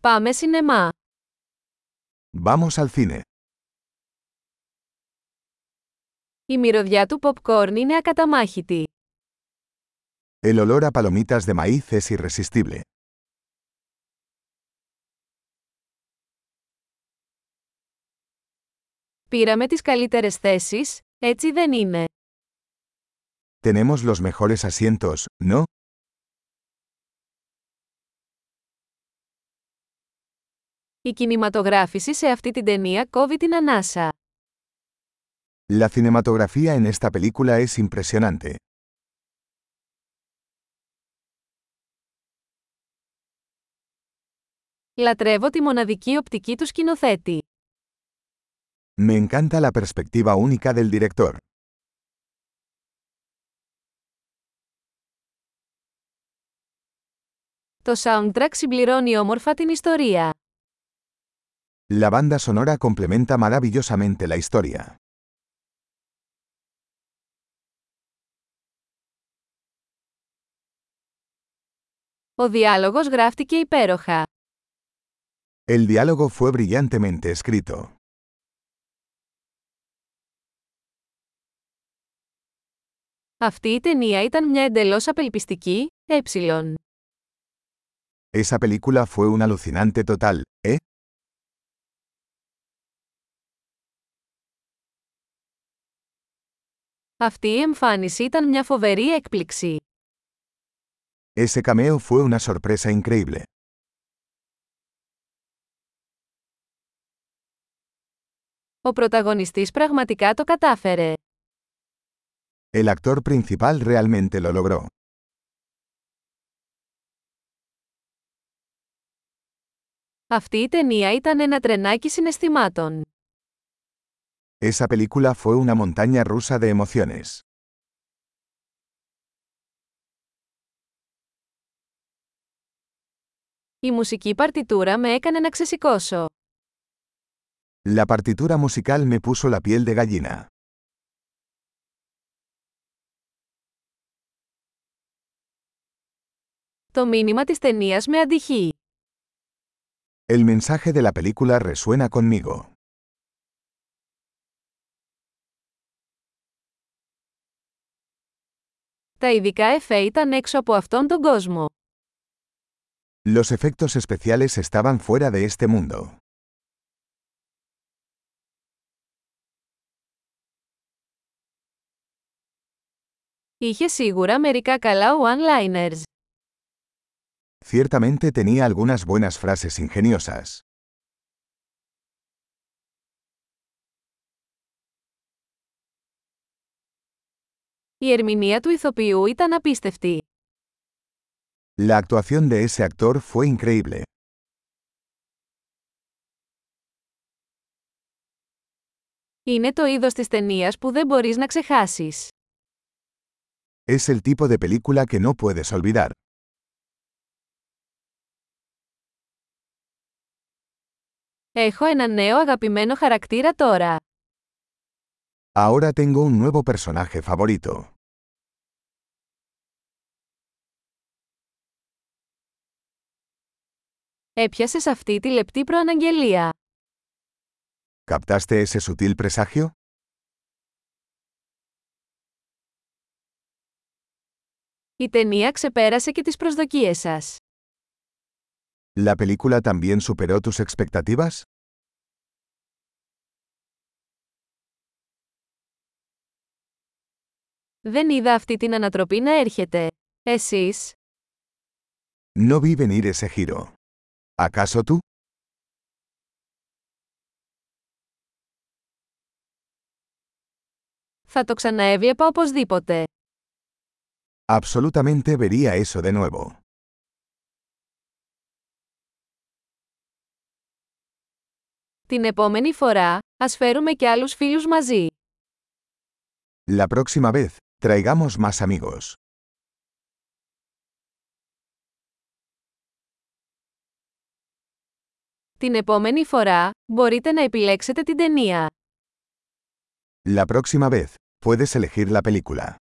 Πάμε σινεμά. Vamos al cine. Η μυρωδιά του popcorn είναι ακαταμάχητη. El olor a palomitas de maíz es irresistible. Πήραμε τις καλύτερες θέσεις, έτσι δεν είναι. Tenemos los mejores asientos, ¿no? Η κινηματογράφηση σε αυτή την ταινία κόβει την ανάσα. La cinematografía en esta película es impresionante. Λατρεύω τη μοναδική οπτική του σκηνοθέτη. Me encanta la perspectiva única del director. Το soundtrack συμπληρώνει όμορφα την ιστορία. La banda sonora complementa maravillosamente la historia. Ο διάλογος γράφτηκε υπέροχα. El diálogo fue brillantemente escrito. Αυτή η ταινία ήταν μια εντελώς απελπιστική, ε. Esa película fue un alucinante total, ¿eh? Αυτή η εμφάνιση ήταν μια φοβερή έκπληξη. Ese cameo fue una sorpresa increíble. Ο πρωταγωνιστής πραγματικά το κατάφερε. El actor principal realmente lo logró. Αυτή η ταινία ήταν ένα τρενάκι συναισθημάτων. Esa película fue una montaña rusa de emociones. Η μουσική παρτιτούρα με έκανε να ξεσηκώσω. La partitura musical me puso la piel de gallina. Το μήνυμα της ταινίας με αντυχεί. El mensaje de la película resuena conmigo. Τα ειδικά εφέ ήταν έξω από αυτόν τον κόσμο. Los efectos especiales estaban fuera de este mundo. Είχε σίγουρα μερικά καλά one-liners. Ciertamente tenía algunas buenas frases ingeniosas. Η ερμηνεία του ηθοποιού ήταν απίστευτη. La actuación de ese actor fue increíble. Είναι το είδος της ταινίας που δεν μπορείς να ξεχάσεις. Es el tipo de película que no puedes olvidar. Έχω ένα νέο αγαπημένο χαρακτήρα τώρα. Ahora tengo un nuevo personaje favorito. Έπιασες αυτή τη λεπτή προαναγγελία. ¿Captaste ese sutil presagio? Η ταινία ξεπέρασε και τις προσδοκίες σας. ¿La película también superó tus expectativas? Δεν είδα αυτή την ανατροπή να έρχεται. Εσείς, No vi venir ese giro. ¿Acaso tú? θα το ξαναέβλεπα οπωσδήποτε. Absolutamente vería eso de nuevo. Την επόμενη φορά, ας φέρουμε και άλλους φίλους μαζί. La próxima vez, traigamos más amigos. Την επόμενη φορά, μπορείτε να επιλέξετε την ταινία. La próxima vez, puedes elegir la película.